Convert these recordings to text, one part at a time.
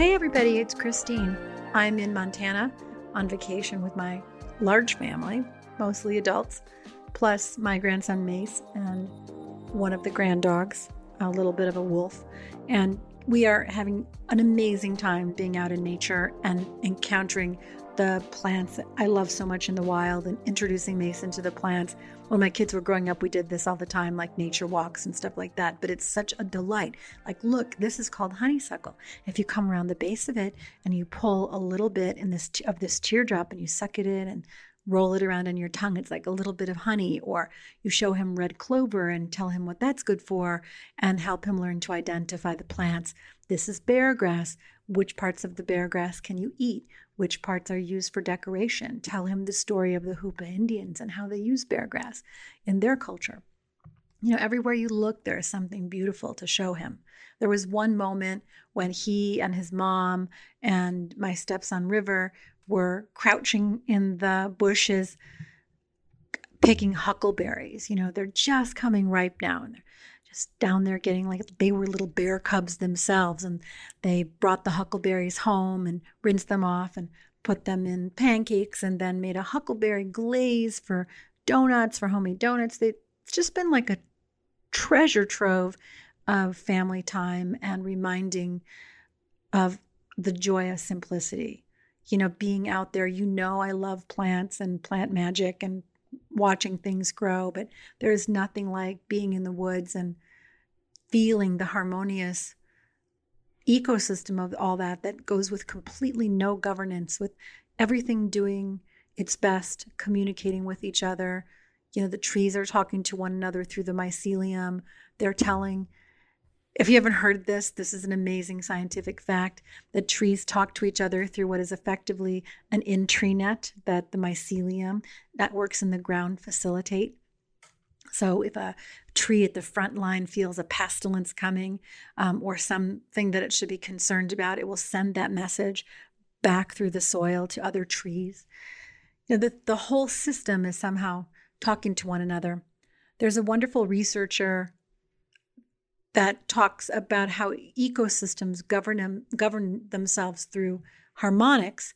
Hey, everybody, it's Christine. I'm in Montana on vacation with my large family, mostly adults, plus my grandson Mace and one of the grand dogs, a little bit of a wolf. And we are having an amazing time being out in nature and encountering the plants that I love so much in the wild and introducing Mason to the plants. When my kids were growing up, we did this all the time, like nature walks and stuff like that. But it's such a delight. Like, look, this is called honeysuckle. If you come around the base of it and you pull a little bit in this of this teardrop and you suck it in and roll it around on your tongue. It's like a little bit of honey, or you show him red clover and tell him what that's good for and help him learn to identify the plants. This is bear grass. Which parts of the bear grass can you eat? Which parts are used for decoration? Tell him the story of the Hoopa Indians and how they use bear grass in their culture. You know, everywhere you look, there is something beautiful to show him. There was one moment when he and his mom and my stepson River were crouching in the bushes picking huckleberries. You know, they're just coming ripe now and they're just down there getting like they were little bear cubs themselves and they brought the huckleberries home and rinsed them off and put them in pancakes and then made a huckleberry glaze for donuts for homemade donuts. They, it's just been like a treasure trove of family time and reminding of the joy of simplicity. You know being out there you know i love plants and plant magic and watching things grow, but there is nothing like being in the woods and feeling the harmonious ecosystem of all that that goes with completely no governance, with everything doing its best, communicating with each other. You know, the trees are talking to one another through the mycelium. They're telling if you haven't heard this, this is an amazing scientific fact that trees talk to each other through what is effectively an in tree net that the mycelium that works in the ground facilitate. So, if a tree at the front line feels a pestilence coming um, or something that it should be concerned about, it will send that message back through the soil to other trees. You know, the, the whole system is somehow talking to one another. There's a wonderful researcher that talks about how ecosystems govern them, govern themselves through harmonics,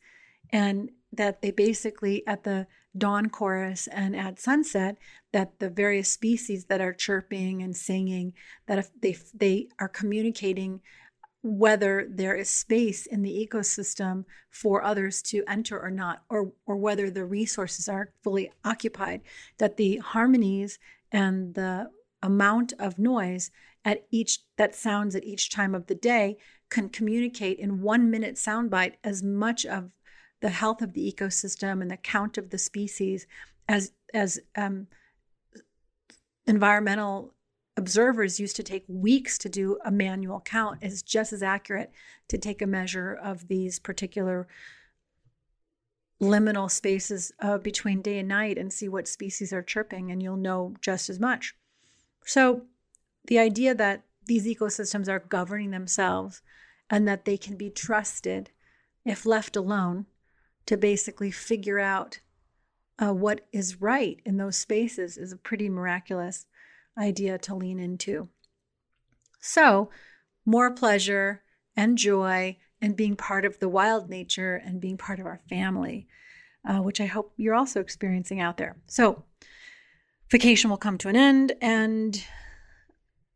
and that they basically at the dawn chorus and at sunset that the various species that are chirping and singing that if they they are communicating whether there is space in the ecosystem for others to enter or not or or whether the resources are fully occupied that the harmonies and the amount of noise at each that sounds at each time of the day can communicate in one minute soundbite as much of the health of the ecosystem and the count of the species as as um, environmental observers used to take weeks to do a manual count is just as accurate to take a measure of these particular liminal spaces uh, between day and night and see what species are chirping and you'll know just as much. So the idea that these ecosystems are governing themselves and that they can be trusted if left alone to basically figure out uh, what is right in those spaces is a pretty miraculous idea to lean into. So, more pleasure and joy and being part of the wild nature and being part of our family, uh, which I hope you're also experiencing out there. So, vacation will come to an end and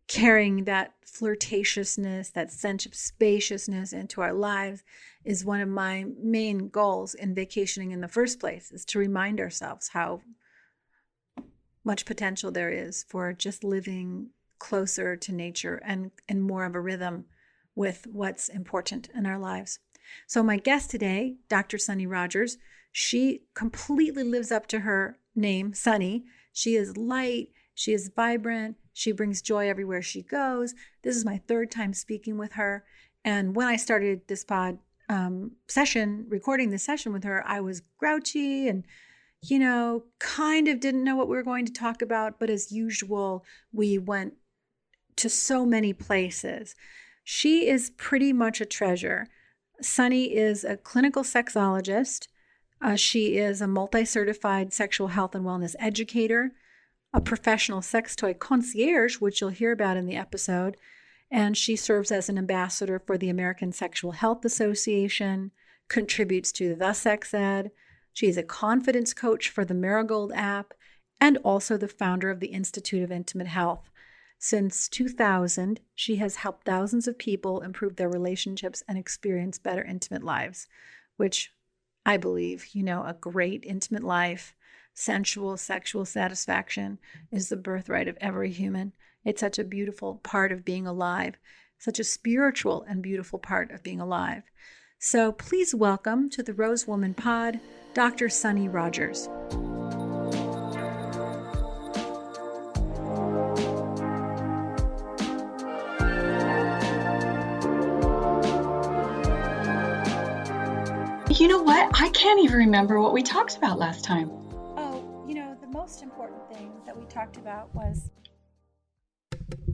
carrying that flirtatiousness, that sense of spaciousness into our lives is one of my main goals in vacationing in the first place is to remind ourselves how much potential there is for just living closer to nature and in more of a rhythm with what's important in our lives. So my guest today, Dr. Sunny Rodgers, she completely lives up to her name, Sunny. She is light, she is vibrant, she brings joy everywhere she goes. This is my third time speaking with her. And when I started this pod um, session, recording this session with her, I was grouchy and, you know, kind of didn't know what we were going to talk about. But as usual, we went to so many places. She is pretty much a treasure. Sunny is a clinical sexologist. Uh, she is a multi certified sexual health and wellness educator a professional sex toy concierge, which you'll hear about in the episode, And she serves as an ambassador for the American Sexual Health Association, contributes to the Sex Ed. She's a confidence coach for the Marigold app and also the founder of the Institute of Intimate Health. Since 2000, she has helped thousands of people improve their relationships and experience better intimate lives, which I believe, you know, a great intimate life, sensual, sexual satisfaction is the birthright of every human. It's such a beautiful part of being alive, such a spiritual and beautiful part of being alive. So please welcome to the Rosebud Woman Pod, Dr. Sunny Rodgers. You know what? I can't even remember what we talked about last time. Most important thing that we talked about was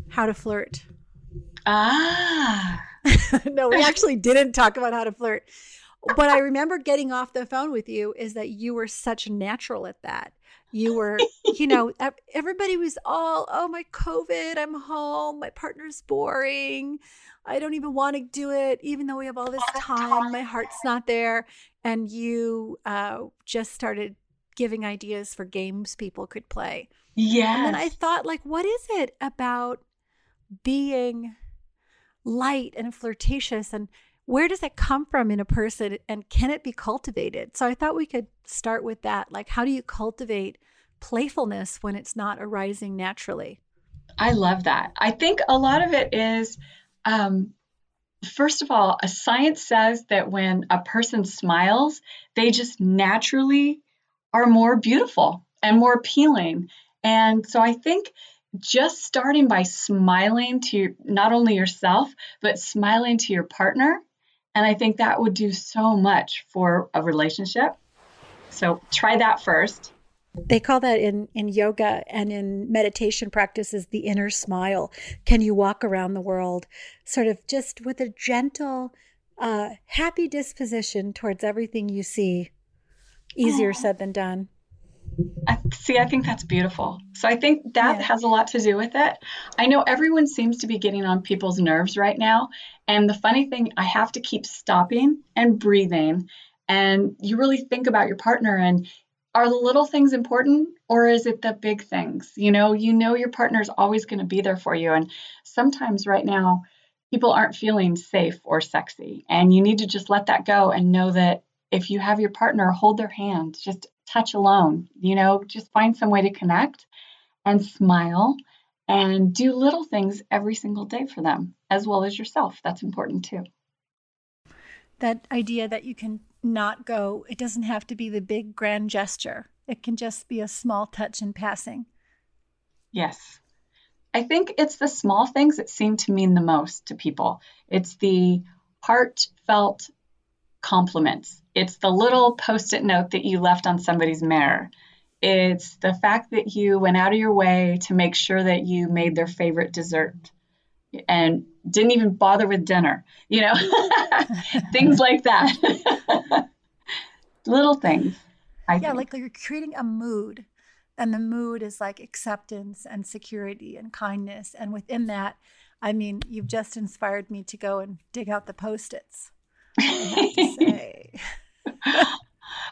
how to flirt. Ah. no, we actually didn't talk about how to flirt. What I remember getting off the phone with you is that you were such natural at that. You were, you know, everybody was all, oh, my COVID, I'm home, my partner's boring. I don't even want to do it, even though we have all this time. My heart's not there. And you uh, just started giving ideas for games people could play. Yeah. And then I thought, like, what is it about being light and flirtatious and where does it come from in a person and can it be cultivated? So I thought we could start with that. Like, how do you cultivate playfulness when it's not arising naturally? I love that. I think a lot of it is um, first of all, a science says that when a person smiles, they just naturally are more beautiful and more appealing. And so I think just starting by smiling to not only yourself, but smiling to your partner. And I think that would do so much for a relationship. So try that first. They call that in, in yoga and in meditation practices the inner smile. Can you walk around the world sort of just with a gentle, uh, happy disposition towards everything you see? Easier oh. said than done. I, see, I think that's beautiful. So I think that yeah. has a lot to do with it. I know everyone seems to be getting on people's nerves right now. And the funny thing, I have to keep stopping and breathing. And you really think about your partner and are the little things important or is it the big things? You know, you know your partner is always going to be there for you. And sometimes right now, people aren't feeling safe or sexy. And you need to just let that go and know that if you have your partner, hold their hand, just touch alone, you know, just find some way to connect and smile and do little things every single day for them as well as yourself. That's important too. That idea that you can not go, it doesn't have to be the big grand gesture. It can just be a small touch in passing. Yes. I think it's the small things that seem to mean the most to people. It's the heartfelt compliments. It's the little post it note that you left on somebody's mirror. It's the fact that you went out of your way to make sure that you made their favorite dessert and didn't even bother with dinner, you know, things like that. Little things. I yeah, like you're creating a mood, and the mood is like acceptance and security and kindness. And within that, I mean, you've just inspired me to go and dig out the post its.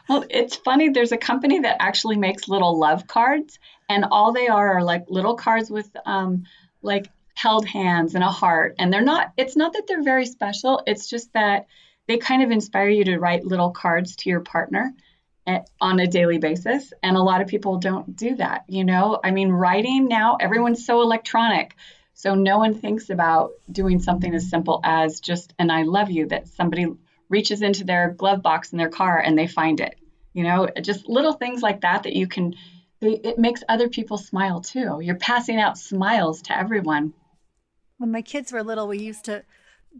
well, it's funny. There's a company that actually makes little love cards, and all they are are like little cards with um, like held hands and a heart. And they're not, it's not that they're very special, it's just that they kind of inspire you to write little cards to your partner at, on a daily basis. And a lot of people don't do that, you know? I mean, writing now, everyone's so electronic. So no one thinks about doing something as simple as just an I love you that somebody reaches into their glove box in their car and they find it. You know, just little things like that that you can, it makes other people smile too. You're passing out smiles to everyone. When my kids were little, we used to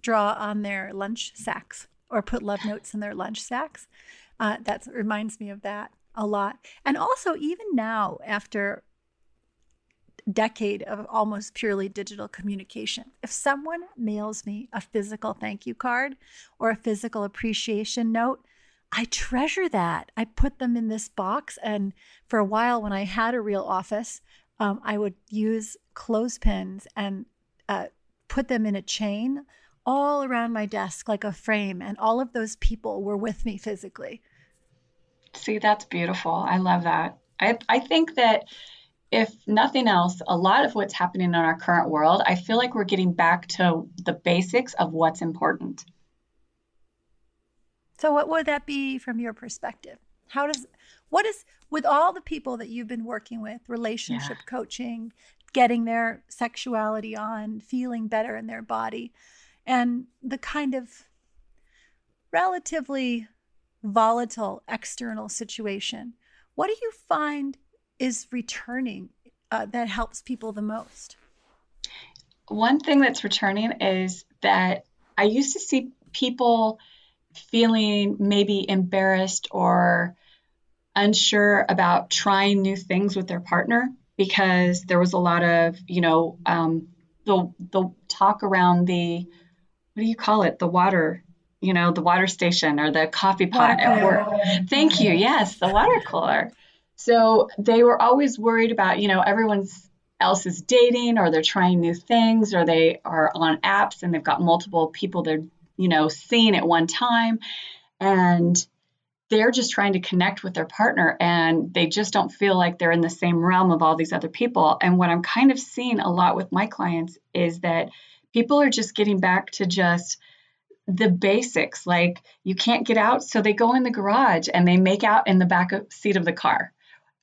draw on their lunch sacks or put love notes in their lunch sacks. Uh, that reminds me of that a lot. And also, even now, after decade of almost purely digital communication. If someone mails me a physical thank you card or a physical appreciation note, I treasure that. I put them in this box. And for a while, when I had a real office, um, I would use clothespins and uh, put them in a chain all around my desk like a frame, and all of those people were with me physically. See, that's beautiful. I love that. I, I think that if nothing else, a lot of what's happening in our current world, I feel like we're getting back to the basics of what's important. So, what would that be from your perspective? How does, what is, with all the people that you've been working with, relationship yeah. coaching, getting their sexuality on, feeling better in their body, and the kind of relatively volatile external situation, what do you find is returning uh, that helps people the most? One thing that's returning is that I used to see people feeling maybe embarrassed or unsure about trying new things with their partner because there was a lot of, you know, um, the the talk around the what do you call it? The water, you know, the water station or the coffee pot at work. Thank you. Yes, the water cooler. So they were always worried about, you know, everyone's else is dating or they're trying new things or they are on apps and they've got multiple people they're, you know, seeing at one time. And they're just trying to connect with their partner and they just don't feel like they're in the same realm of all these other people. And what I'm kind of seeing a lot with my clients is that people are just getting back to just the basics like you can't get out so they go in the garage and they make out in the back seat of the car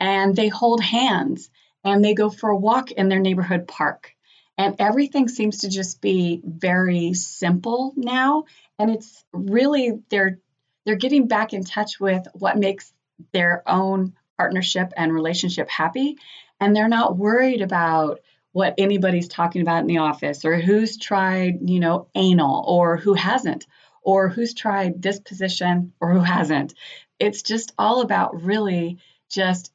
and they hold hands and they go for a walk in their neighborhood park. And everything seems to just be very simple now. And it's really they're they're getting back in touch with what makes their own partnership and relationship happy. And they're not worried about what anybody's talking about in the office or who's tried, you know, anal or who hasn't, or who's tried this position or who hasn't. It's just all about really just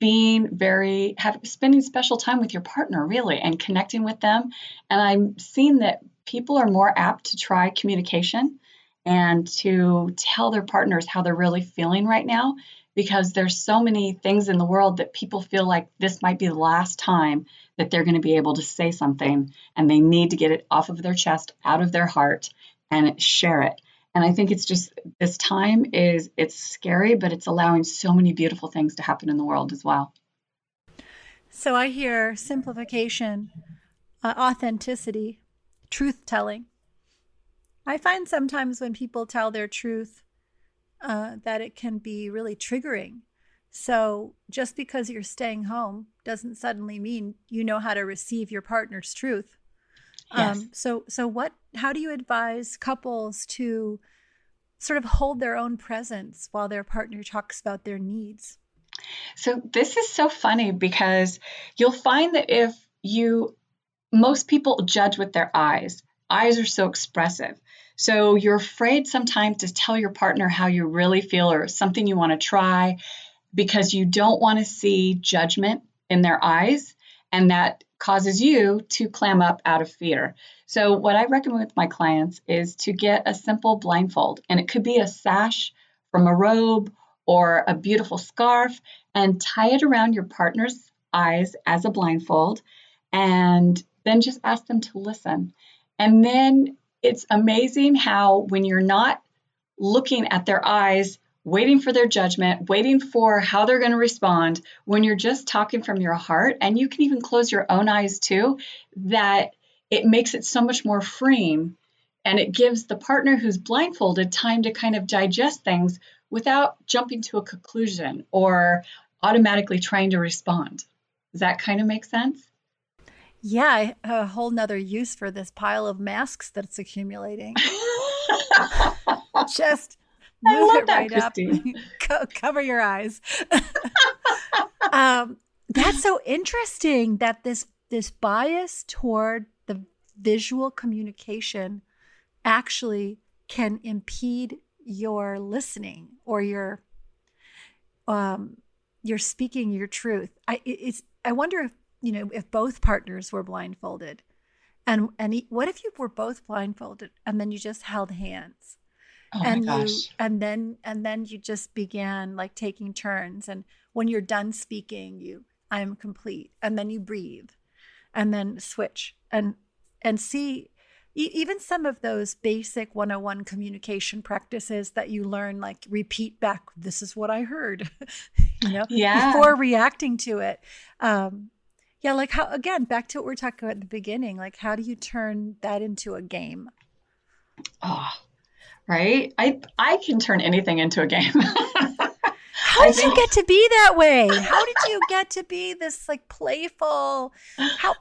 being very spending special time with your partner really and connecting with them. And i'm seeing that people are more apt to try communication and to tell their partners how they're really feeling right now because there's so many things in the world that people feel like this might be the last time that they're going to be able to say something and they need to get it off of their chest out of their heart and share it and I think it's just this time is it's scary, but it's allowing so many beautiful things to happen in the world as well. So I hear simplification, uh, authenticity, truth telling. I find sometimes when people tell their truth uh, that it can be really triggering. So just because you're staying home doesn't suddenly mean you know how to receive your partner's truth. Yes. Um, so, so what? How do you advise couples to sort of hold their own presence while their partner talks about their needs? So this is so funny because you'll find that if you, most people judge with their eyes. Eyes are so expressive. So you're afraid sometimes to tell your partner how you really feel or something you want to try because you don't want to see judgment in their eyes. And that causes you to clam up out of fear. So, what I recommend with my clients is to get a simple blindfold, and it could be a sash from a robe or a beautiful scarf, and tie it around your partner's eyes as a blindfold, and then just ask them to listen. And then it's amazing how, when you're not looking at their eyes, waiting for their judgment, waiting for how they're going to respond, when you're just talking from your heart, and you can even close your own eyes too, that it makes it so much more freeing. And it gives the partner who's blindfolded time to kind of digest things without jumping to a conclusion or automatically trying to respond. Does that kind of make sense? Yeah, a whole nother use for this pile of masks that's accumulating. Just Move it that, right Christine. up. cover your eyes. um, that's so interesting that this this bias toward visual communication actually can impede your listening or your um you're speaking your truth. I it's I wonder if you know if both partners were blindfolded, and and what if you were both blindfolded and then you just held hands? Oh and you and then and then you just began like taking turns. And when you're done speaking you i'm complete. And then you breathe and then switch. And and see even some of those basic 101 communication practices that you learn like repeat back this is what i heard you know yeah. before reacting to it. Um yeah like how again back to what we are talking about at the beginning like how do you turn that into a game? Oh right? I i can turn anything into a game. How did think... you get to be that way? How did you get to be this like playful? How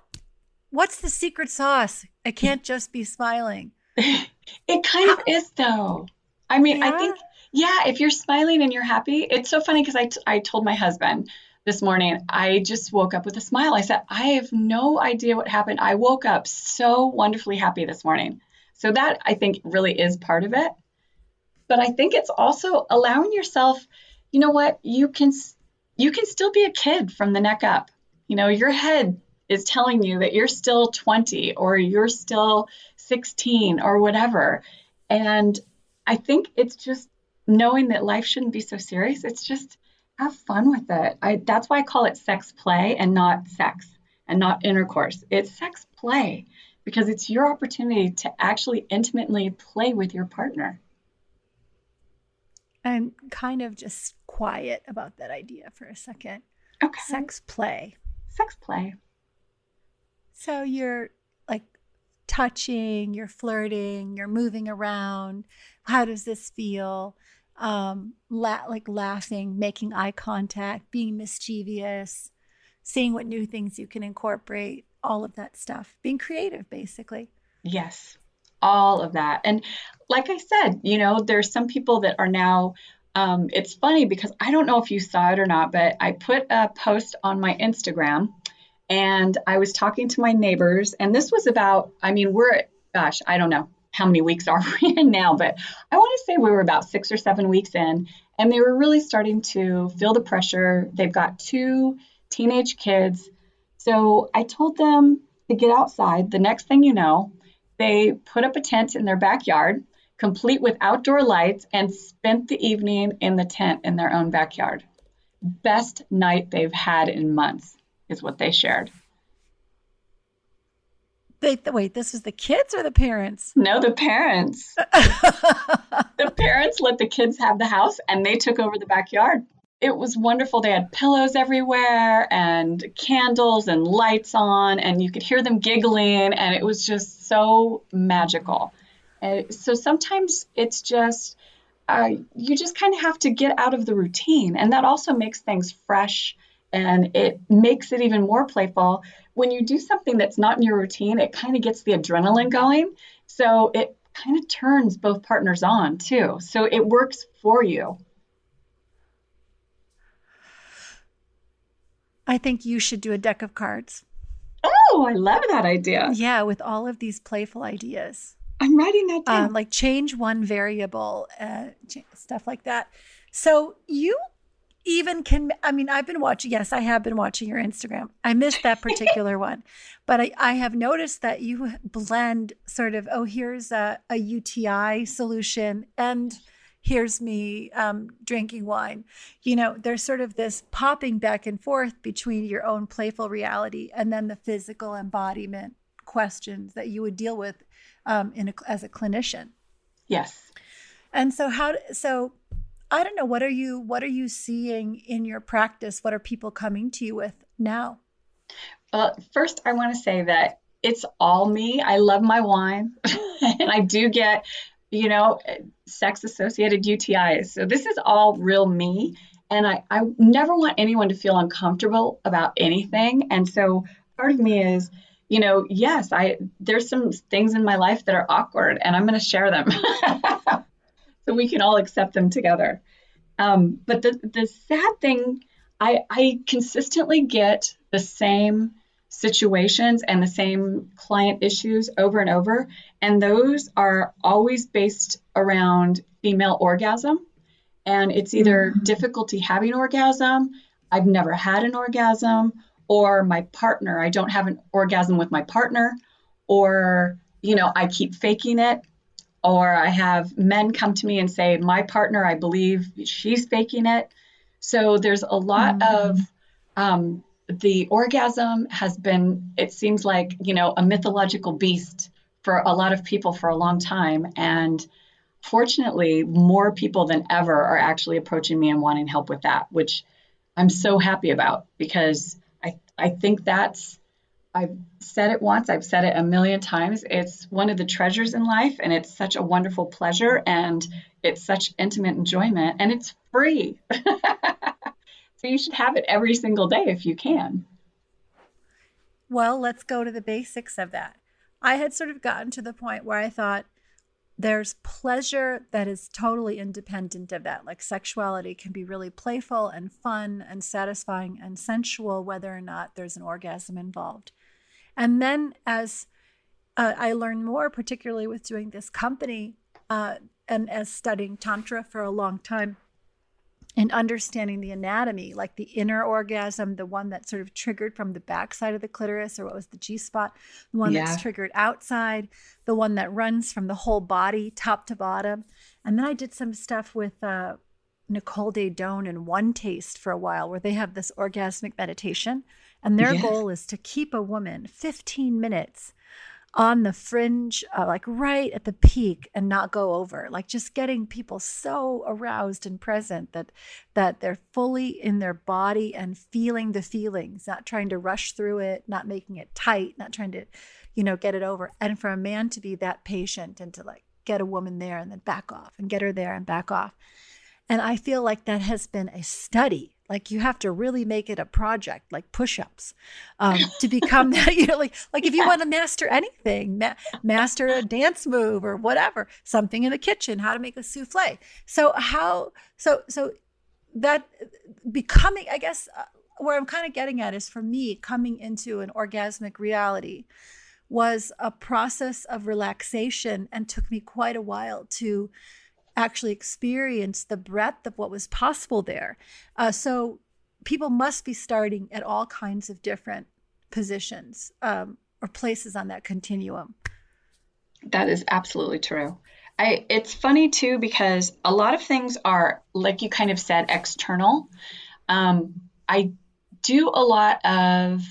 what's the secret sauce? I can't just be smiling. it kind of is, though. I mean, yeah. I think, yeah, if you're smiling and you're happy, it's so funny because I, t- I told my husband this morning, I just woke up with a smile. I said, I have no idea what happened. I woke up so wonderfully happy this morning. So that I think really is part of it. But I think it's also allowing yourself, you know what, you can you can still be a kid from the neck up. You know, your head is telling you that you're still 20 or you're still 16 or whatever. And I think it's just knowing that life shouldn't be so serious. It's just have fun with it. I, that's why I call it sex play and not sex and not intercourse. It's sex play because it's your opportunity to actually intimately play with your partner. I'm kind of just quiet about that idea for a second. Okay. Sex play. Sex play. So you're like touching, you're flirting, you're moving around. How does this feel? Um, la- like laughing, making eye contact, being mischievous, seeing what new things you can incorporate, all of that stuff. Being creative, basically. Yes, all of that. And like I said, you know, there's some people that are now um, it's funny because I don't know if you saw it or not, but I put a post on my Instagram and I was talking to my neighbors, and this was about, I mean, we're, gosh, I don't know how many weeks are we in now, but I want to say we were about six or seven weeks in, and they were really starting to feel the pressure. They've got two teenage kids. So I told them to get outside. The next thing you know, they put up a tent in their backyard, complete with outdoor lights, and spent the evening in the tent in their own backyard. Best night they've had in months is what they shared. They, wait, this is the kids or the parents? No, the parents. the parents let the kids have the house and they took over the backyard. It was wonderful. They had pillows everywhere and candles and lights on, and you could hear them giggling, and it was just so magical. And so sometimes it's just, uh, you just kind of have to get out of the routine, and that also makes things fresh and it makes it even more playful. When you do something that's not in your routine, it kind of gets the adrenaline going. So it kind of turns both partners on too. So it works for you. I think you should do a deck of cards. Oh, I love that idea. Yeah, with all of these playful ideas. I'm writing that down. Um, like change one variable, uh, stuff like that. So you even can i mean i've been watching yes i have been watching your instagram. I missed that particular one but I, I have noticed that you blend sort of oh here's a, a uti solution and here's me um, drinking wine. You know there's sort of this popping back and forth between your own playful reality and then the physical embodiment questions that you would deal with um, in a, as a clinician. Yes. And so how so I don't know what are you what are you seeing in your practice? What are people coming to you with now? Well, first I want to say that it's all me. I love my wine and I do get, you know, sex associated UTIs. So this is all real me and I, I never want anyone to feel uncomfortable about anything. And so part of me is, you know, yes, I there's some things in my life that are awkward and I'm going to share them. so we can all accept them together. Um, but the, the sad thing, I, I consistently get the same situations and the same client issues over and over. And those are always based around female orgasm. And it's either mm-hmm. difficulty having orgasm, I've never had an orgasm, or my partner, I don't have an orgasm with my partner, or, you know, I keep faking it or I have men come to me and say, My partner, I believe she's faking it. So there's a lot mm-hmm. of um, the orgasm has been, it seems like, you know, a mythological beast for a lot of people for a long time. And fortunately, more people than ever are actually approaching me and wanting help with that, which I'm so happy about because I, I think that's, I've said it once, I've said it a million times. It's one of the treasures in life, and it's such a wonderful pleasure, and it's such intimate enjoyment, and it's free. so you should have it every single day if you can. Well, let's go to the basics of that. I had sort of gotten to the point where I thought there's pleasure that is totally independent of that. Like sexuality can be really playful and fun and satisfying and sensual, whether or not there's an orgasm involved. And then as uh, I learned more, particularly with doing this company uh, and as studying Tantra for a long time, and understanding the anatomy, like the inner orgasm, the one that sort of triggered from the backside of the clitoris, or what was the G spot, the one yeah. that's triggered outside, the one that runs from the whole body, top to bottom. And then I did some stuff with uh, Nicole Daedone and One Taste for a while, where they have this orgasmic meditation. And their yeah. goal is to keep a woman 15 minutes on the fringe, uh, like right at the peak, and not go over. Like just getting people so aroused and present that that they're fully in their body and feeling the feelings, not trying to rush through it, not making it tight, not trying to, you know, get it over. And for a man to be that patient and to like get a woman there and then back off and get her there and back off. And I feel like that has been a study like you have to really make it a project, like push-ups, um, to become that. You know, like like if you want to master anything, ma- master a dance move or whatever, something in the kitchen, how to make a souffle. So how so so that becoming, I guess, uh, where I'm kind of getting at is for me coming into an orgasmic reality was a process of relaxation and took me quite a while to actually experience the breadth of what was possible there. Uh, so people must be starting at all kinds of different positions um, or places on that continuum. That is absolutely true. I, it's funny too because a lot of things are, like you kind of said, external. Um, I do a lot of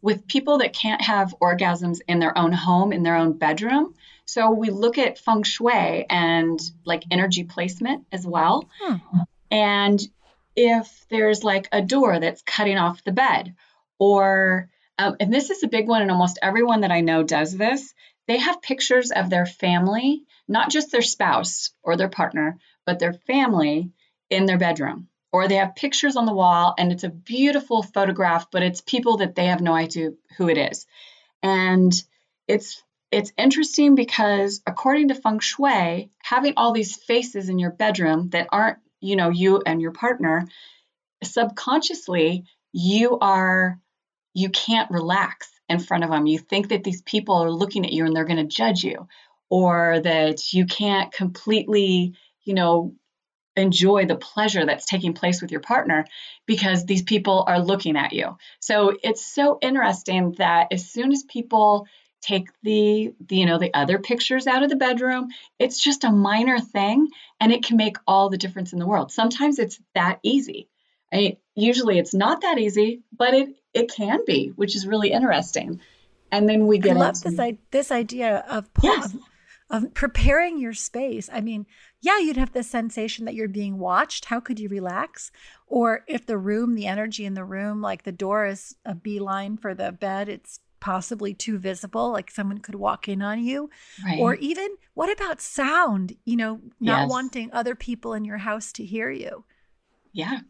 with people that can't have orgasms in their own home, in their own bedroom. So we look at feng shui and like energy placement as well. Hmm. And if there's like a door that's cutting off the bed, or, um, and this is a big one, and almost everyone that I know does this, they have pictures of their family, not just their spouse or their partner, but their family in their bedroom. Or they have pictures on the wall and it's a beautiful photograph, but it's people that they have no idea who it is. And it's it's interesting because according to feng shui, having all these faces in your bedroom that aren't, you know, you and your partner, subconsciously you are you can't relax in front of them. You think that these people are looking at you and they're going to judge you or that you can't completely, you know, enjoy the pleasure that's taking place with your partner because these people are looking at you. So it's so interesting that as soon as people take the, the, you know the other pictures out of the bedroom. It's just a minor thing and it can make all the difference in the world. Sometimes it's that easy. I usually it's not that easy but it it can be which is really interesting. And then we get I love into, this this idea of, yes. of of preparing your space. I mean yeah you'd have the sensation that you're being watched. How could you relax? Or if the room the energy in the room like the door is a beeline for the bed it's possibly too visible, like someone could walk in on you. Right. Or even, what about sound? You know, not yes. wanting other people in your house to hear you. Yeah,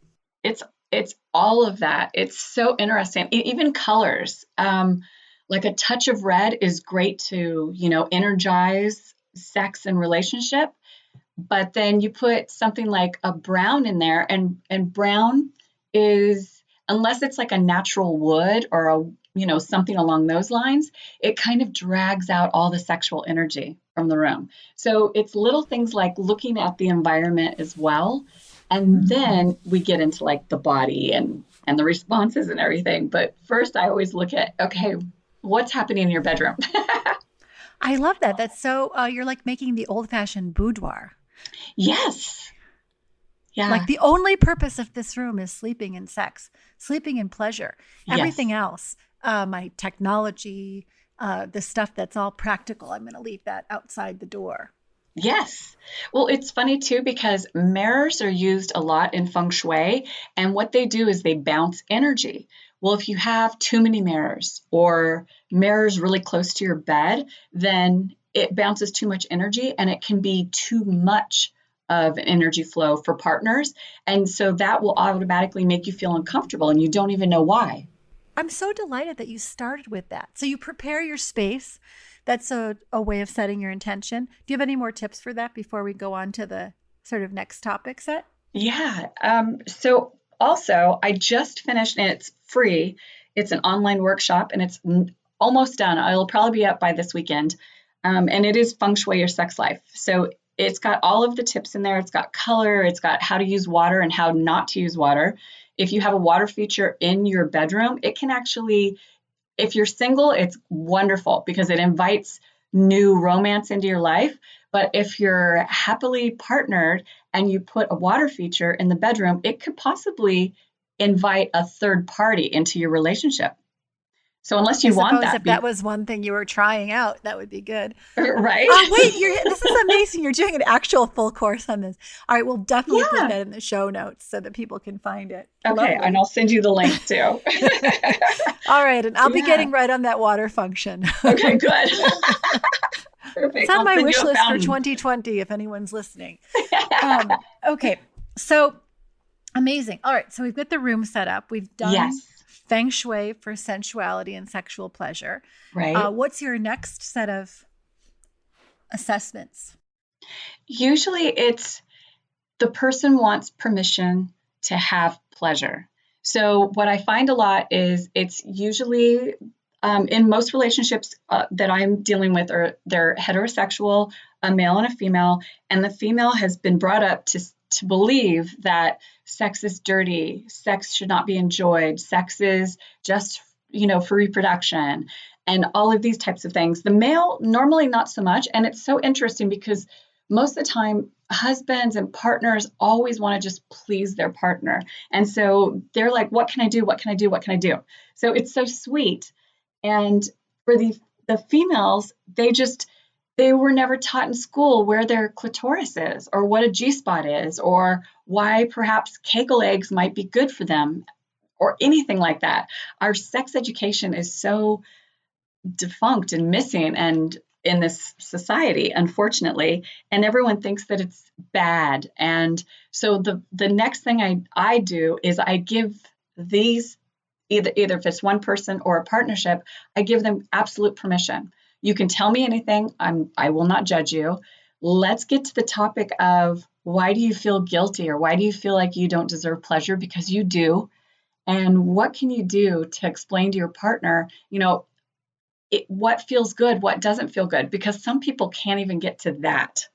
it's it's all of that. It's so interesting. Even colors, um, like a touch of red is great to you know energize sex and relationship. But then you put something like a brown in there, and and brown is unless it's like a natural wood or a you know, something along those lines, it kind of drags out all the sexual energy from the room. So it's little things like looking at the environment as well. And mm-hmm. then we get into like the body and and the responses and everything. But first I always look at okay, what's happening in your bedroom? I love that. That's so uh, you're like making the old-fashioned boudoir. Yes. Yeah. Like the only purpose of this room is sleeping and sex, sleeping and pleasure. Everything yes. else, uh, my technology, uh, the stuff that's all practical, I'm going to leave that outside the door. Yes. Well, it's funny too because mirrors are used a lot in feng shui, and what they do is they bounce energy. Well, if you have too many mirrors or mirrors really close to your bed, then it bounces too much energy and it can be too much of an energy flow for partners. And so that will automatically make you feel uncomfortable and you don't even know why. I'm so delighted that you started with that. So you prepare your space. That's a, a way of setting your intention. Do you have any more tips for that before we go on to the sort of next topic set? Yeah. Um, so also, I just finished, and it's free. It's an online workshop, and it's almost done. It'll probably be up by this weekend. Um, and it is feng shui your sex life. So it's got all of the tips in there. It's got color. It's got how to use water and how not to use water. If you have a water feature in your bedroom, it can actually, if you're single, it's wonderful because it invites new romance into your life. But if you're happily partnered and you put a water feature in the bedroom, it could possibly invite a third party into your relationship. So unless you want that, if be- that was one thing you were trying out, that would be good, right? Oh, wait, this is amazing. You're doing an actual full course on this. All right, we'll definitely yeah. put that in the show notes so that people can find it. Okay, Lovely. and I'll send you the link too. All right, and I'll yeah. be getting right on that water function. okay, good. Perfect. It's on I'll my wish list for 2020 if anyone's listening. Um, okay, so amazing. All right, so we've got the room set up. We've done. Yes feng shui for sensuality and sexual pleasure. Right. Uh, what's your next set of assessments? Usually it's the person wants permission to have pleasure. So, what I find a lot is it's usually um, in most relationships uh, that I'm dealing with, are they're heterosexual, a male and a female, and the female has been brought up to to believe that sex is dirty, sex should not be enjoyed, sex is just, you know, for reproduction and all of these types of things. The male, normally not so much. And it's so interesting because most of the time, husbands and partners always want to just please their partner. And so they're like, what can I do? What can I do? What can I do? So it's so sweet. And for the the females, they just they were never taught in school where their clitoris is or what a G spot is or why perhaps Kegel eggs might be good for them or anything like that. Our sex education is so defunct and missing and in this society unfortunately and everyone thinks that it's bad and so the the next thing I I do is I give these either either if it's one person or a partnership I give them absolute permission you can tell me anything. I'm I will not judge you. Let's get to the topic of why do you feel guilty or why do you feel like you don't deserve pleasure because you do? And what can you do to explain to your partner, you know, it, what feels good, what doesn't feel good? Because some people can't even get to that.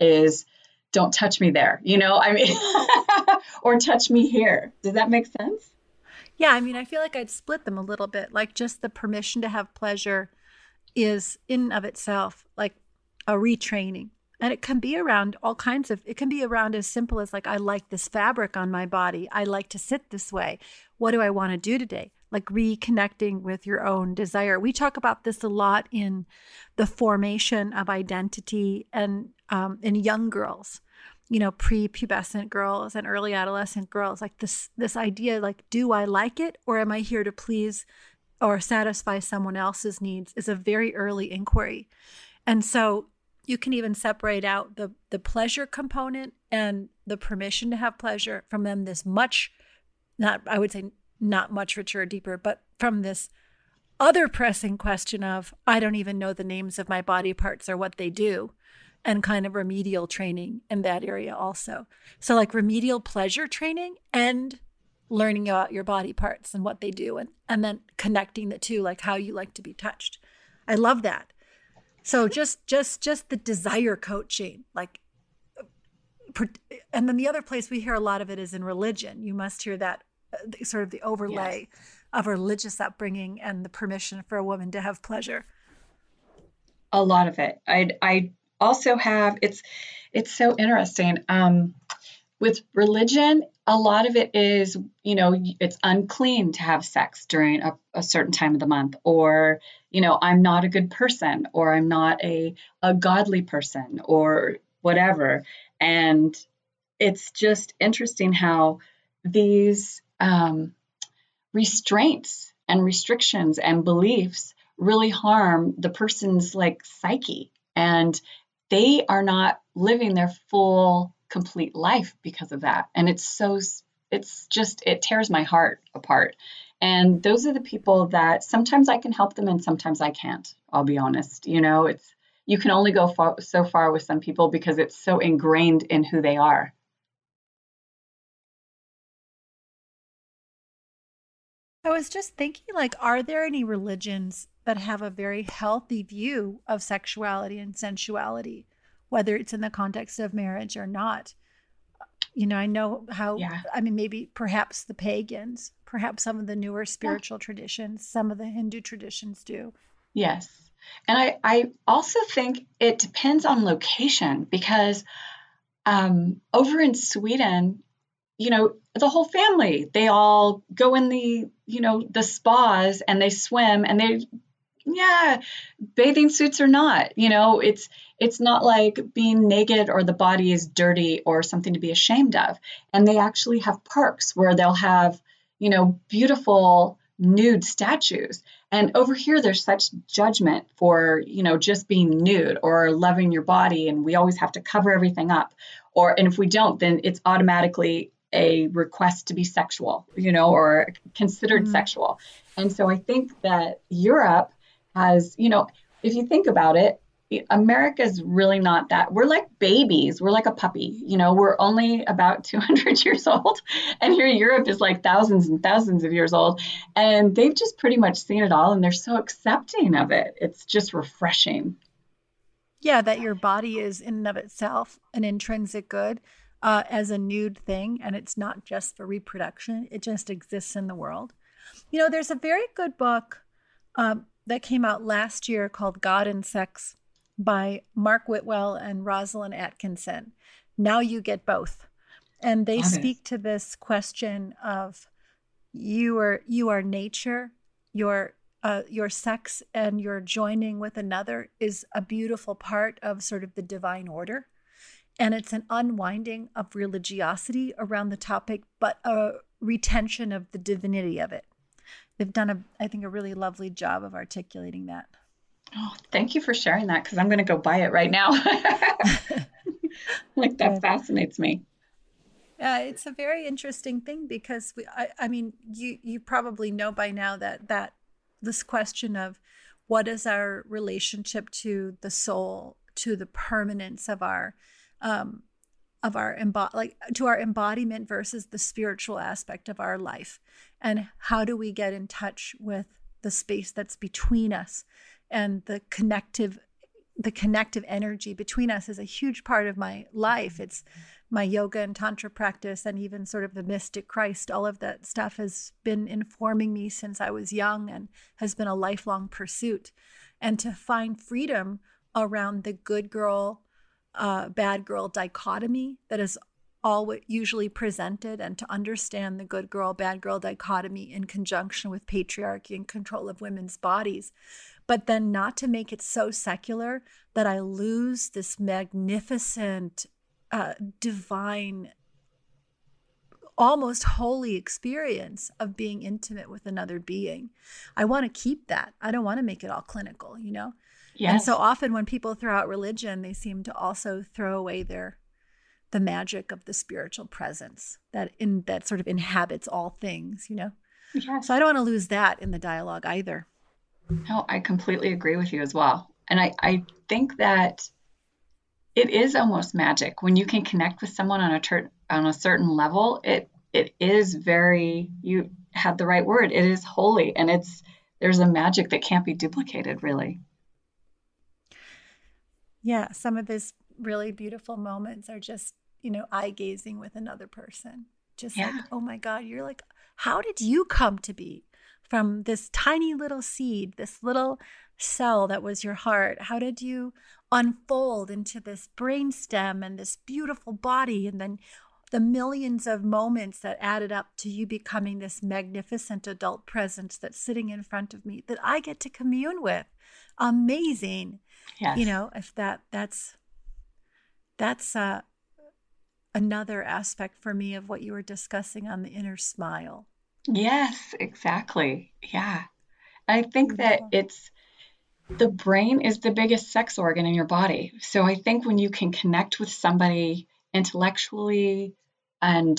Is don't touch me there, you know? I mean, or touch me here. Does that make sense? Yeah, I mean, I feel like I'd split them a little bit, like just the permission to have pleasure is in and of itself like a retraining. And it can be around all kinds of, it can be around as simple as like, I like this fabric on my body. I like to sit this way. What do I want to do today? Like reconnecting with your own desire. We talk about this a lot in the formation of identity and um, in young girls, you know, pre-pubescent girls and early adolescent girls. Like this, this idea, like, do I like it or am I here to please or satisfy someone else's needs is a very early inquiry. And so you can even separate out the the pleasure component and the permission to have pleasure from them this much not I would say not much richer or deeper, but from this other pressing question of I don't even know the names of my body parts or what they do and kind of remedial training in that area also. So like remedial pleasure training and learning about your body parts and what they do and and then connecting the two like how you like to be touched. I love that. So just just just the desire coaching like and then the other place we hear a lot of it is in religion. You must hear that uh, sort of the overlay yes. of religious upbringing and the permission for a woman to have pleasure. A lot of it. I i also have it's it's so interesting. Um with religion, a lot of it is, you know, it's unclean to have sex during a, a, certain time of the month, or, you know, I'm not a good person, or I'm not a, a godly person, or whatever. And it's just interesting how these um, restraints and restrictions and beliefs really harm the person's like psyche and they are not living their full complete life because of that. And it's so it's just it tears my heart apart. And those are the people that sometimes i can help them and sometimes i can't i'll be honest. You know it's you can only go so far with some people because it's so ingrained in who they are. I was just thinking, like, are there any religions that have a very healthy view of sexuality and sensuality, whether it's in the context of marriage or not? You know, I know how, yeah. I mean, maybe perhaps the pagans, perhaps some of the newer spiritual yeah. traditions, some of the Hindu traditions do. Yes. And I, I also think it depends on location because um, over in Sweden, you know, the whole family, they all go in the, you know, the spas and they swim and they yeah, bathing suits or not, you know, it's it's not like being naked or the body is dirty or something to be ashamed of. And they actually have parks where they'll have, you know, beautiful nude statues. And over here there's such judgment for, you know, just being nude or loving your body and we always have to cover everything up. Or and if we don't then it's automatically a request to be sexual, you know, or considered mm-hmm. sexual. And so I think that Europe has, you know, if you think about it, America's really not that. We're like babies. We're like a puppy. You know, we're only about 200 years old. And here Europe is like thousands and thousands of years old. And they've just pretty much seen it all and they're so accepting of it. It's just refreshing. Yeah, that your body is in and of itself an intrinsic good uh, as a nude thing, and it's not just for reproduction, it just exists in the world. You know, there's a very good book um, that came out last year called God and Sex by Mark Whitwell and Rosalind Atkinson. Now you get both. And they speak to this question of you are you are nature, your uh, your sex and your joining with another is a beautiful part of sort of the divine order. And it's an unwinding of religiosity around the topic, but a retention of the divinity of it. They've done a, I think, a really lovely job of articulating that. Oh, thank you for sharing that because I'm going to go buy it right now. like that fascinates me. Yeah, it's a very interesting thing because we, I, I mean, you you probably know by now that that this question of what is our relationship to the soul, to the permanence of our um, of our embo- like to our embodiment versus the spiritual aspect of our life and how do we get in touch with the space that's between us and the connective the connective energy between us is a huge part of my life. It's my yoga and tantra practice and even sort of the mystic christ. All of that stuff has been informing me since i was young and has been a lifelong pursuit. And to find freedom around the good girl uh, bad girl dichotomy that is all usually presented and to understand the good girl bad girl dichotomy in conjunction with patriarchy and control of women's bodies but then not to make it so secular that i lose this magnificent uh, divine almost holy experience of being intimate with another being i want to keep that i don't want to make it all clinical you know Yes. And so often when people throw out religion, they seem to also throw away their the magic of the spiritual presence that in that sort of inhabits all things, you know? Yes. So I don't want to lose that in the dialogue either. No, I completely agree with you as well. And I, I think that it is almost magic when you can connect with someone on a ter- on a certain level. It it is very you had the right word. It is holy and it's there's a magic that can't be duplicated really. Yeah, some of these really beautiful moments are just, you know, eye gazing with another person. Just yeah. like, oh my God, you're like, how did you come to be from this tiny little seed, this little cell that was your heart? How did you unfold into this brain stem and this beautiful body? And then the millions of moments that added up to you becoming this magnificent adult presence that's sitting in front of me that I get to commune with. Amazing. Yes. You know, if that that's that's uh another aspect for me of what you were discussing on the inner smile. Yes, exactly. Yeah. I think that it's the brain is the biggest sex organ in your body. So I think when you can connect with somebody intellectually and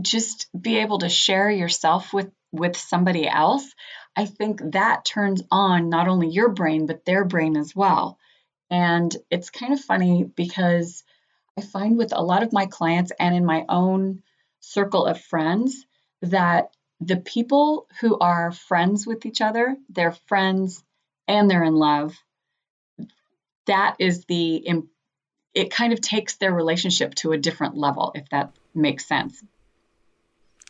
just be able to share yourself with with somebody else, I think that turns on not only your brain but their brain as well. And it's kind of funny because I find with a lot of my clients and in my own circle of friends that the people who are friends with each other, they're friends and they're in love. That is the, it kind of takes their relationship to a different level, if that makes sense.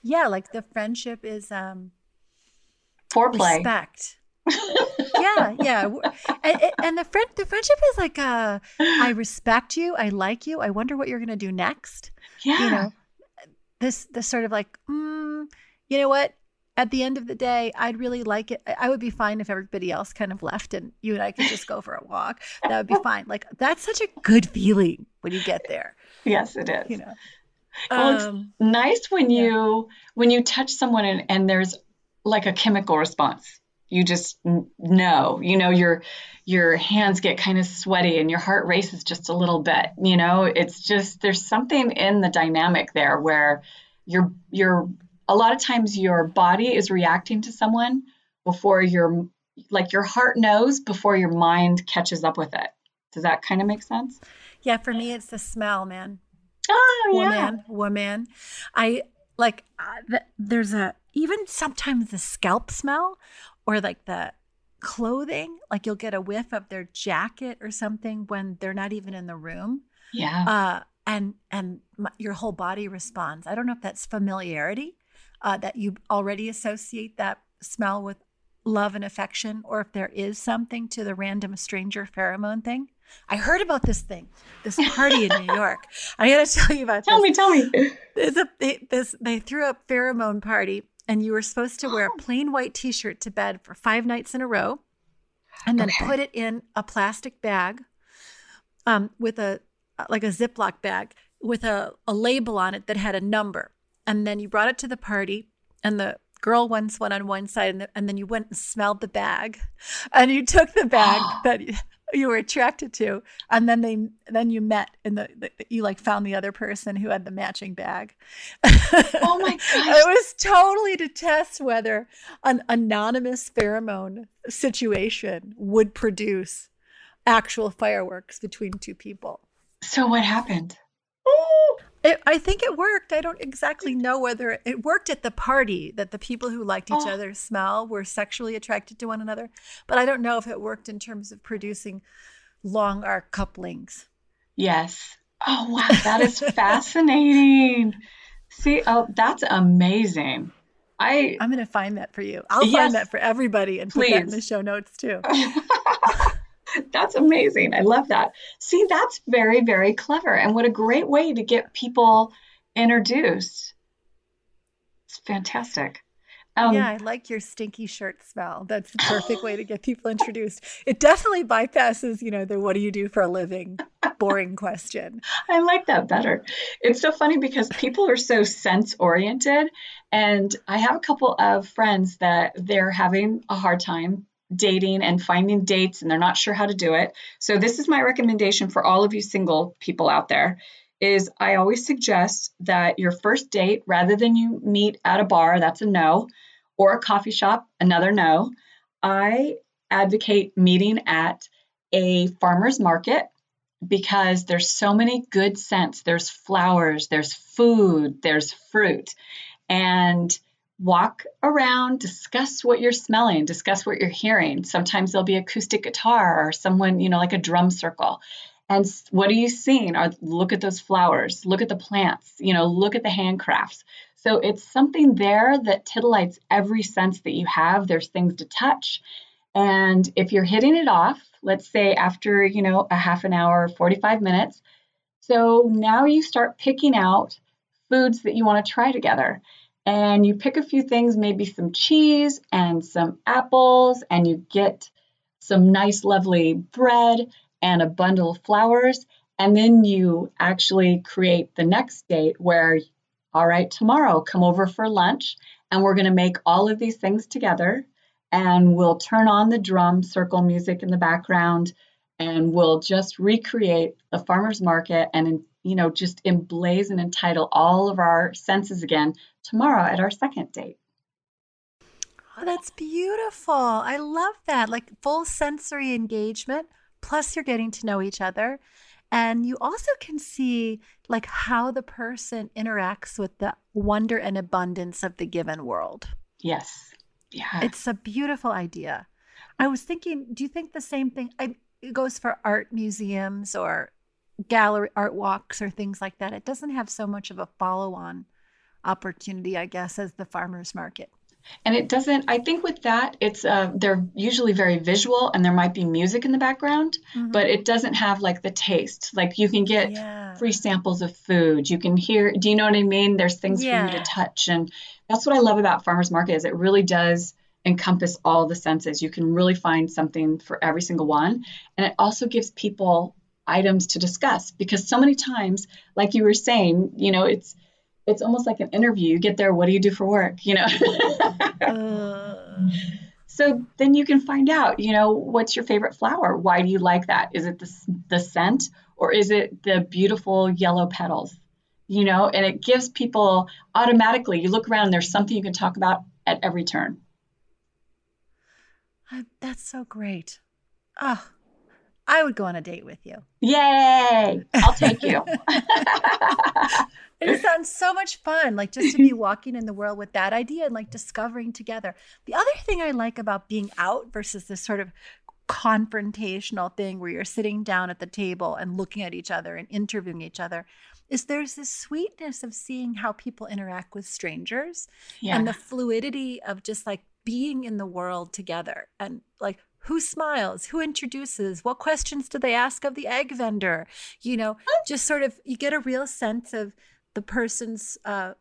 Yeah, like the friendship is um foreplay. Respect. yeah, yeah, and, and, the friend, the friendship is like, uh, I respect you, I like you, I wonder what you're gonna do next. Yeah, you know, this this sort of like, mm, you know what? At the end of the day, I'd really like it. I would be fine if everybody else kind of left and you and I could just go for a walk. That would be fine. Like that's such a good feeling when you get there. Yes, it is. You know. Well, it's um, nice when you when you touch someone and, and there's like a chemical response you just know you know your your hands get kind of sweaty and your heart races just a little bit you know? It's just there's something in the dynamic there where your your a lot of times your body is reacting to someone before your like your heart knows before your mind catches up with it. Does that kind of make sense? Yeah for me it's the smell man. Oh yeah. Woman woman. I like uh, there's a even sometimes the scalp smell or like the clothing like you'll get a whiff of their jacket or something when they're not even in the room. Yeah. Uh, and and my, your whole body responds. I don't know if that's familiarity uh, that you already associate that smell with love and affection or if there is something to the random stranger pheromone thing. I heard about this thing this party in new york. I gotta tell you about tell this. me tell me. There's a they, this they threw a pheromone party and you were supposed to wear a plain white t-shirt to bed for five nights in a row and then okay. put it in a plastic bag um, with a like a ziploc bag with a, a label on it that had a number. And then you brought it to the party and the girl once went on one side and, the, and then you went and smelled the bag. And you took the bag that you were attracted to and then they then you met and the, the, you like found the other person who had the matching bag. Oh my gosh. it was totally to test whether an anonymous pheromone situation would produce actual fireworks between two people. So what happened it, I think it worked. I don't exactly know whether it worked at the party that the people who liked each oh. other's smell were sexually attracted to one another, but I don't know if it worked in terms of producing long arc couplings. Yes. Oh wow, that is fascinating. See, oh, that's amazing. I I'm going to find that for you. I'll yes, find that for everybody and please. put that in the show notes too. that's amazing. I love that. See, that's very, very clever. And what a great way to get people introduced. It's fantastic. Um, yeah, I like your stinky shirt smell. That's the perfect way to get people introduced. It definitely bypasses, you know, the what do you do for a living boring question. I like that better. It's so funny because people are so sense oriented. And I have a couple of friends that they're having a hard time dating and finding dates and they're not sure how to do it. So this is my recommendation for all of you single people out there is I always suggest that your first date rather than you meet at a bar, that's a no, or a coffee shop, another no. I advocate meeting at a farmer's market because there's so many good scents. There's flowers, there's food, there's fruit. And walk around, discuss what you're smelling, discuss what you're hearing. Sometimes there'll be acoustic guitar or someone, you know, like a drum circle. And what are you seeing? Or look at those flowers, look at the plants, you know, look at the handcrafts. So it's something there that titillates every sense that you have. There's things to touch. And if you're hitting it off, let's say after, you know, a half an hour, 45 minutes, So now you start picking out foods that you want to try together. And you pick a few things, maybe some cheese and some apples, and you get some nice, lovely bread and a bundle of flowers. And then you actually create the next date where, all right, tomorrow, come over for lunch, and we're going to make all of these things together. And we'll turn on the drum circle music in the background, and we'll just recreate the farmer's market and you know, just emblaze and entitle all of our senses again tomorrow at our second date. Oh, that's beautiful. I love that. Like full sensory engagement, plus you're getting to know each other. And you also can see like how the person interacts with the wonder and abundance of the given world. Yes. Yeah. It's a beautiful idea. I was thinking, do you think the same thing? I, it goes for art museums or gallery art walks or things like that. It doesn't have so much of a follow on opportunity, I guess, as the farmers market. And it doesn't, I think with that, it's, uh, they're usually very visual and there might be music in the background, mm-hmm. but it doesn't have like the taste. Like you can get yeah. free samples of food. You can hear, do you know what I mean? There's things yeah. for you to touch. And that's what I love about farmers market is it really does encompass all the senses. You can really find something for every single one. And it also gives people items to discuss because so many times like you were saying you know it's it's almost like an interview. You get there what do you do for work? You know? Uh. so then you can find out you know what's your favorite flower? Why do you like that? Is it the, the scent or is it the beautiful yellow petals? You know and it gives people automatically you look around there's something you can talk about at every turn. Uh, that's so great. Oh I would go on a date with you. Yay! I'll take you. it sounds so much fun, like just to be walking in the world with that idea and like discovering together. The other thing I like about being out versus this sort of confrontational thing where you're sitting down at the table and looking at each other and interviewing each other is there's this sweetness of seeing how people interact with strangers yeah. and the fluidity of just like being in the world together and like who smiles who introduces what questions do they ask of the egg vendor? You know just sort of you get a real sense of the person's uh,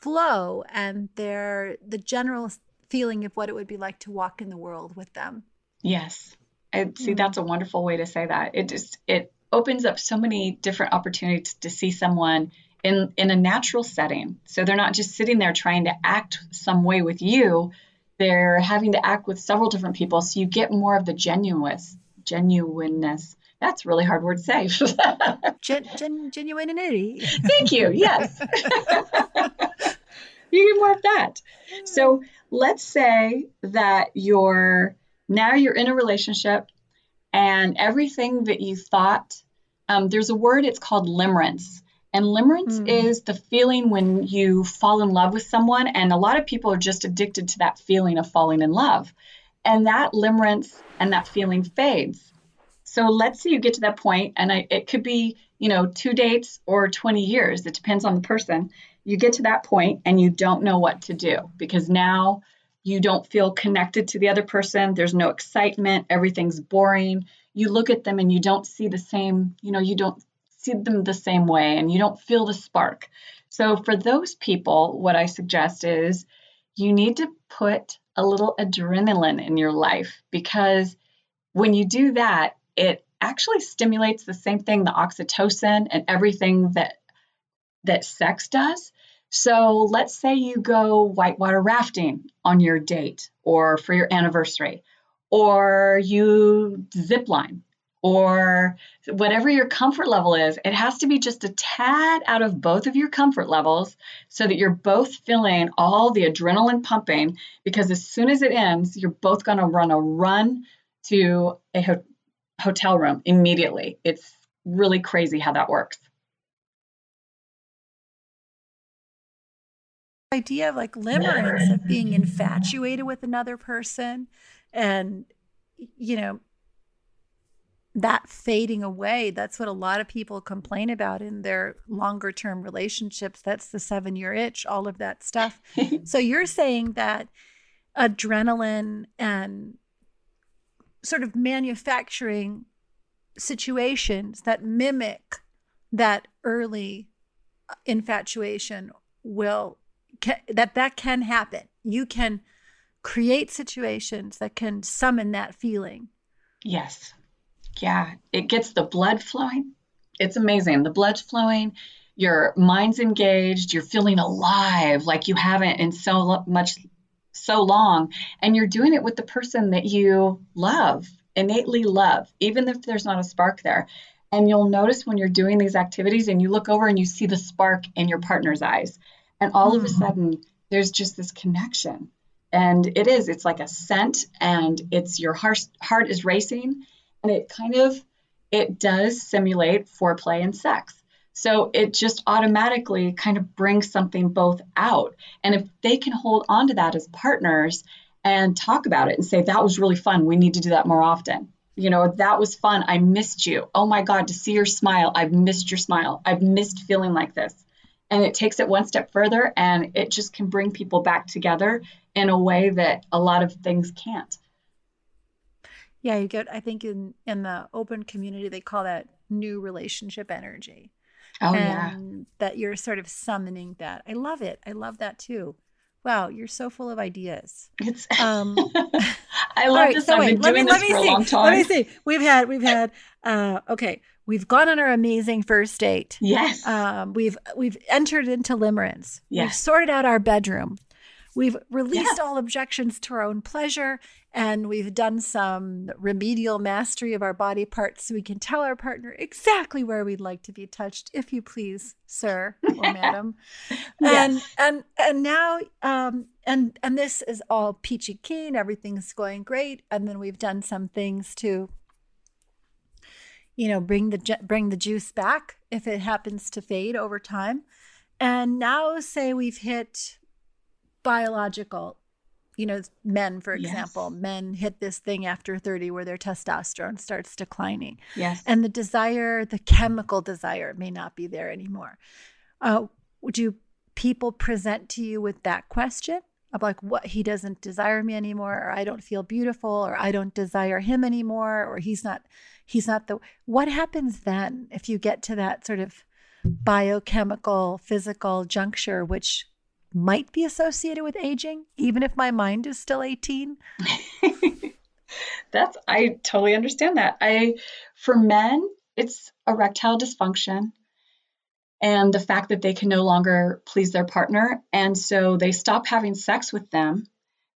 flow and their the general feeling of what it would be like to walk in the world with them. Yes. I see that's a wonderful way to say that. It just it opens up so many different opportunities to see someone in in a natural setting. So they're not just sitting there trying to act some way with you they're having to act with several different people, so you get more of the genuineness. Genuineness. That's really hard word to say. gen, gen, genuinity. Thank you. Yes. you get more of that. So let's say that you're now you're in a relationship and everything that you thought um, there's a word it's called limerence and limerence mm. is the feeling when you fall in love with someone, and a lot of people are just addicted to that feeling of falling in love. And that limerence and that feeling fades. So let's say you get to that point, and I, it could be, you know, two dates or 20 years. It depends on the person. You get to that point and you don't know what to do because now you don't feel connected to the other person. There's no excitement. Everything's boring. You look at them and you don't see the same, you know, you don't see them the same way and you don't feel the spark. So, for those people, what I suggest is you need to put a little adrenaline in your life because when you do that, it actually stimulates the same thing the oxytocin and everything that that sex does. So let's say you go whitewater rafting on your date or for your anniversary, or you zip line or whatever your comfort level is, it has to be just a tad out of both of your comfort levels so that you're both feeling all the adrenaline pumping. Because as soon as it ends, you're both going to run a run to a ho- hotel room immediately. It's really crazy how that works. idea of like limerence of being infatuated with another person and you know that fading away that's what a lot of people complain about in their longer term relationships that's the 7 year itch all of that stuff so you're saying that adrenaline and sort of manufacturing situations that mimic that early uh, infatuation will that that can happen. You can create situations that can summon that feeling. Yes. Yeah, it gets the blood flowing. It's amazing. The blood's flowing, your mind's engaged, you're feeling alive like you haven't in so much so long, and you're doing it with the person that you love, innately love, even if there's not a spark there. And you'll notice when you're doing these activities and you look over and you see the spark in your partner's eyes. And all of a mm-hmm. sudden, there's just this connection. And it is, it's like a scent, and it's your heart, heart is racing. And it kind of, it does simulate foreplay and sex. So it just automatically kind of brings something both out. And if they can hold on to that as partners and talk about it and say, that was really fun, we need to do that more often you know, that was fun. I missed you. Oh my God, to see your smile. I've missed your smile. I've missed feeling like this. And it takes it one step further and it just can bring people back together in a way that a lot of things can't. Yeah, you get I think in in the open community they call that new relationship energy. Oh and yeah. That you're sort of summoning that. I love it. I love that too. Wow, you're so full of ideas. It's um, I love right, this. So I've wait, been doing me, this for see. a long time. Let me see. We've had we've had uh, okay. We've gone on our amazing first date. Yes. Um, we've we've entered into limerence. Yes. We've sorted out our bedroom. We've released all objections to our own pleasure and we've done some remedial mastery of our body parts so we can tell our partner exactly where we'd like to be touched, if you please, sir or madam. yes. And and and now um and and this is all peachy keen, everything's going great. And then we've done some things to you know bring the bring the juice back if it happens to fade over time. And now say we've hit biological you know men for example yes. men hit this thing after 30 where their testosterone starts declining. Yes. And the desire the chemical desire may not be there anymore. Uh, would you people present to you with that question of like what he doesn't desire me anymore or i don't feel beautiful or i don't desire him anymore or he's not he's not the what happens then if you get to that sort of biochemical physical juncture which might be associated with aging, even if my mind is still 18. That's, I totally understand that. I, for men, it's erectile dysfunction and the fact that they can no longer please their partner. And so they stop having sex with them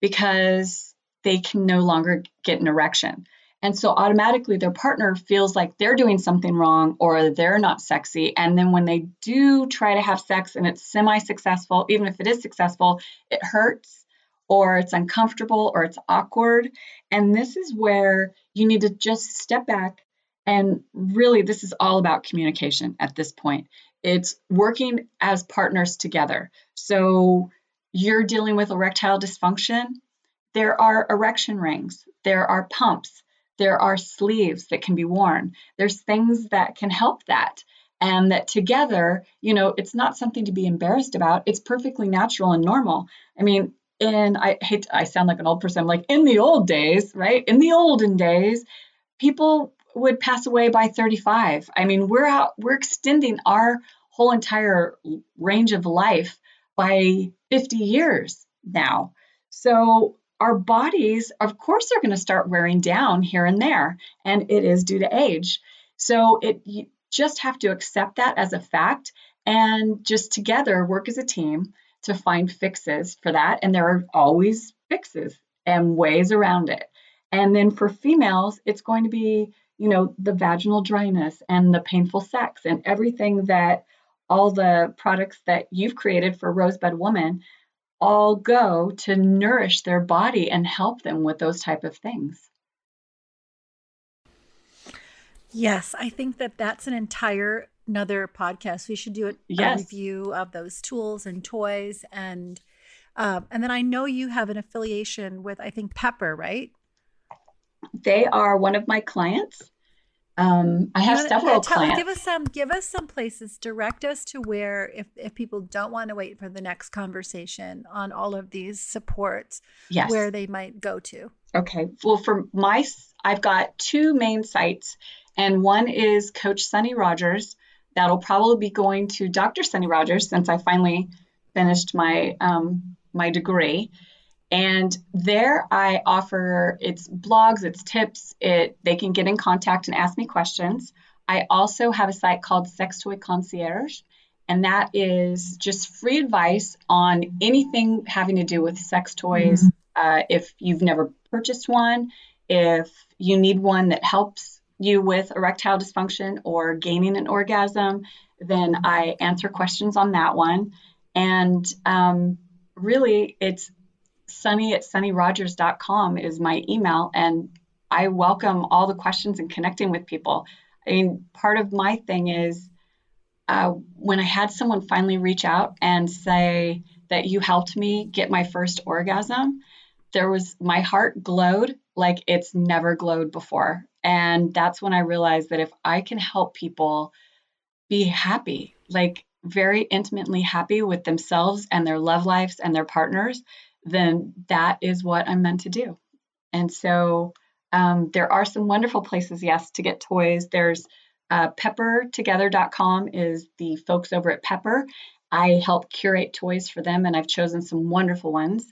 because they can no longer get an erection. And so automatically their partner feels like they're doing something wrong or they're not sexy. And then when they do try to have sex and it's semi successful, even if it is successful, it hurts or it's uncomfortable or it's awkward. And this is where you need to just step back. And really, this is all about communication at this point. It's working as partners together. So you're dealing with erectile dysfunction. There are erection rings, there are pumps there are sleeves that can be worn. There's things that can help that. And that together, you know, it's not something to be embarrassed about. It's perfectly natural and normal. I mean, in I hate I sound like an old person. I'm like in the old days, right? In the olden days, people would pass away by 35. I mean, we're out we're extending our whole entire range of life by 50 years now. So our bodies, of course, are going to start wearing down here and there, and it is due to age. So it you just have to accept that as a fact and just together work as a team to find fixes for that. And there are always fixes and ways around it. And then for females, it's going to be, you know, the vaginal dryness and the painful sex and everything that all the products that you've created for Rosebud Woman all go to nourish their body and help them with those type of things. Yes, I think that that's an entire another podcast. We should do a, yes. a review of those tools and toys and um, and then I know you have an affiliation with I think Pepper, right? They are one of my clients. Um, I have several yeah, tell, clients. Give us some. Give us some places. Direct us to where, if if people don't want to wait for the next conversation on all of these supports, yes. where they might go to. Okay. Well, for my, I've got two main sites, and one is Coach Sunny Rodgers that'll probably be going to Dr. Sunny Rodgers since I finally finished my um, my degree. And there I offer it's blogs, it's tips, it they can get in contact and ask me questions. I also have a site called Sex Toy Concierge, and that is just free advice on anything having to do with sex toys. Mm-hmm. Uh, if you've never purchased one, if you need one that helps you with erectile dysfunction or gaining an orgasm, then I answer questions on that one. And um, really, it's sunny at sunnyrodgers.com is my email. And I welcome all the questions and connecting with people. I mean, part of my thing is uh, when I had someone finally reach out and say that you helped me get my first orgasm, there was my heart glowed like it's never glowed before. And that's when I realized that if I can help people be happy, like very intimately happy with themselves and their love lives and their partners, then that is what I'm meant to do. And so um, there are some wonderful places, yes, to get toys. There's uh, peppertogether.com is the folks over at Pepper. I help curate toys for them, and I've chosen some wonderful ones.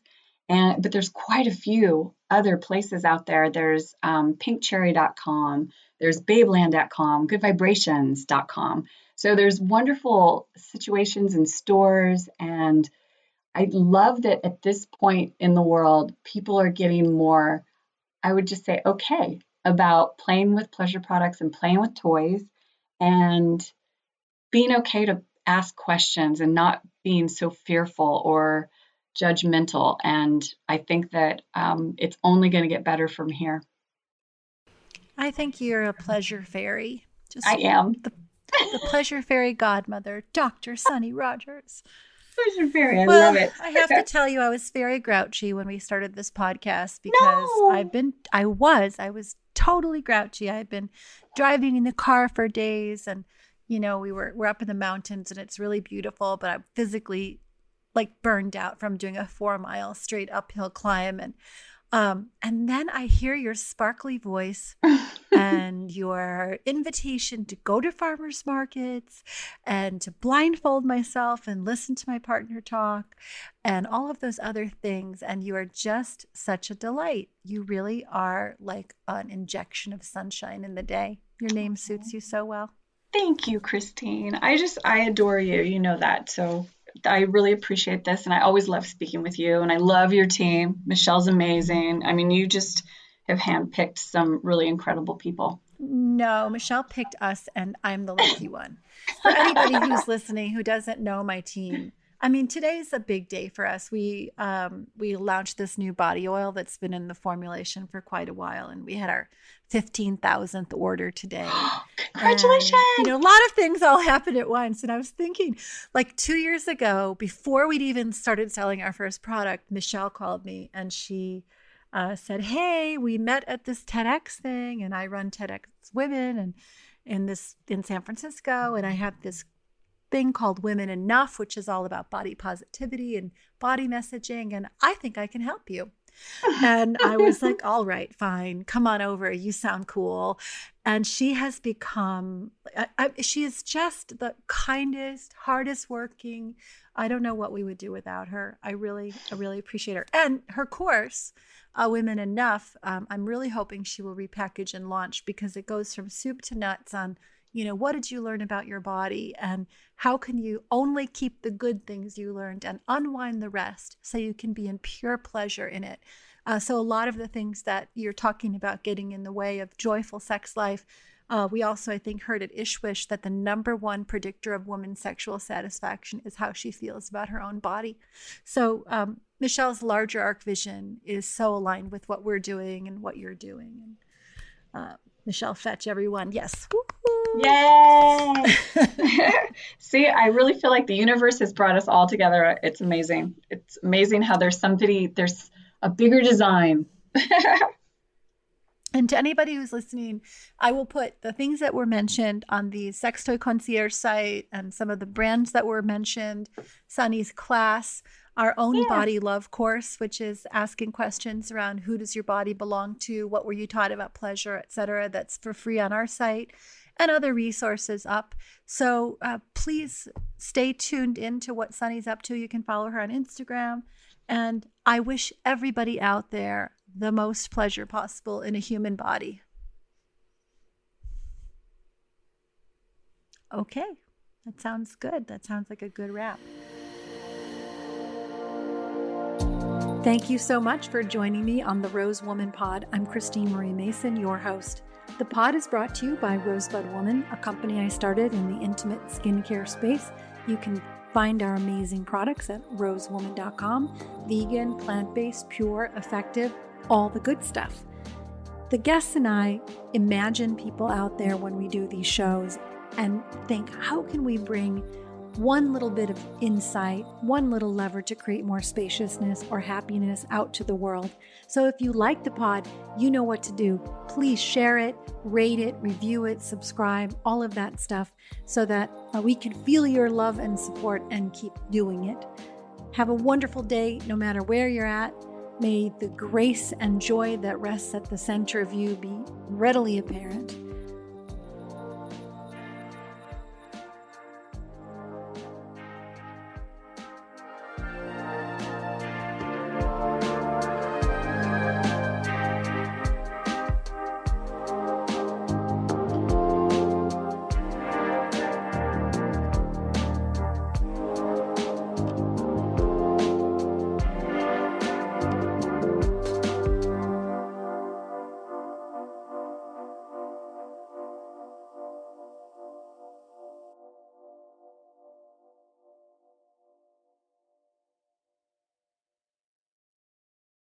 And but there's quite a few other places out there. There's um, pinkcherry.com, there's babeland.com, goodvibrations.com. So there's wonderful situations and stores and I love that at this point in the world, people are getting more, I would just say, okay about playing with pleasure products and playing with toys and being okay to ask questions and not being so fearful or judgmental. And I think that um, it's only going to get better from here. I think you're a pleasure fairy. Just I am. The, the pleasure fairy godmother, Dr. Sunny Rodgers. Pleasure fairy. I well, love it. I have to tell you, I was very grouchy when we started this podcast because no. I've been, I was, I was totally grouchy. I've been driving in the car for days and you know, we were we're up in the mountains and it's really beautiful, but I'm physically like burned out from doing a four mile straight uphill climb and um, and then I hear your sparkly voice and your invitation to go to farmers markets and to blindfold myself and listen to my partner talk and all of those other things. And you are just such a delight. You really are like an injection of sunshine in the day. Your name suits you so well. Thank you, Christine. I just, I adore you. You know that. So I really appreciate this, and I always love speaking with you. And I love your team. Michelle's amazing. I mean, you just have handpicked some really incredible people. No, Michelle picked us, and I'm the lucky one. For anybody who's listening who doesn't know my team, I mean, today's a big day for us. We um, we launched this new body oil that's been in the formulation for quite a while, and we had our fifteen thousandth order today. Congratulations! And, you know, a lot of things all happened at once, and I was thinking, like two years ago, before we'd even started selling our first product, Michelle called me and she uh, said, "Hey, we met at this TEDx thing, and I run TEDx Women, and in this in San Francisco, and I have this thing called Women Enough, which is all about body positivity and body messaging. And I think I can help you. and I was like, all right, fine, come on over. You sound cool. And she has become, I, I, she is just the kindest, hardest working. I don't know what we would do without her. I really, I really appreciate her. And her course, uh, Women Enough, um, I'm really hoping she will repackage and launch because it goes from soup to nuts on you know what did you learn about your body and how can you only keep the good things you learned and unwind the rest so you can be in pure pleasure in it? Uh, so a lot of the things that you're talking about getting in the way of joyful sex life uh, we also i think heard at ISSWSH that the number one predictor of women's sexual satisfaction is how she feels about her own body. So um, michelle's larger arc vision is so aligned with what we're doing and what you're doing and uh, michelle fetch everyone yes Woo-hoo. Yay! See, I really feel like the universe has brought us all together. It's amazing. It's amazing how there's somebody, there's a bigger design. and to anybody who's listening, I will put the things that were mentioned on the Sex Toy Concierge site and some of the brands that were mentioned, Sunny's class, our own yeah. body love course, which is asking questions around who does your body belong to, what were you taught about pleasure, etc. That's for free on our site and other resources up. So uh, please stay tuned in to what Sunny's up to. You can follow her on Instagram. And I wish everybody out there the most pleasure possible in a human body. Okay, that sounds good. That sounds like a good wrap. Thank you so much for joining me on the Rosebud Woman Pod. I'm Christine Marie Mason, your host. The pod is brought to you by Rosebud Woman, a company I started in the intimate skincare space. You can find our amazing products at rosebudwoman.com vegan, plant based, pure, effective, all the good stuff. The guests and I imagine people out there when we do these shows and think, how can we bring one little bit of insight, one little lever to create more spaciousness or happiness out to the world. So if you like the pod, you know what to do. Please share it, rate it, review it, subscribe, all of that stuff so that uh, we can feel your love and support and keep doing it. Have a wonderful day no matter where you're at. May the grace and joy that rests at the center of you be readily apparent.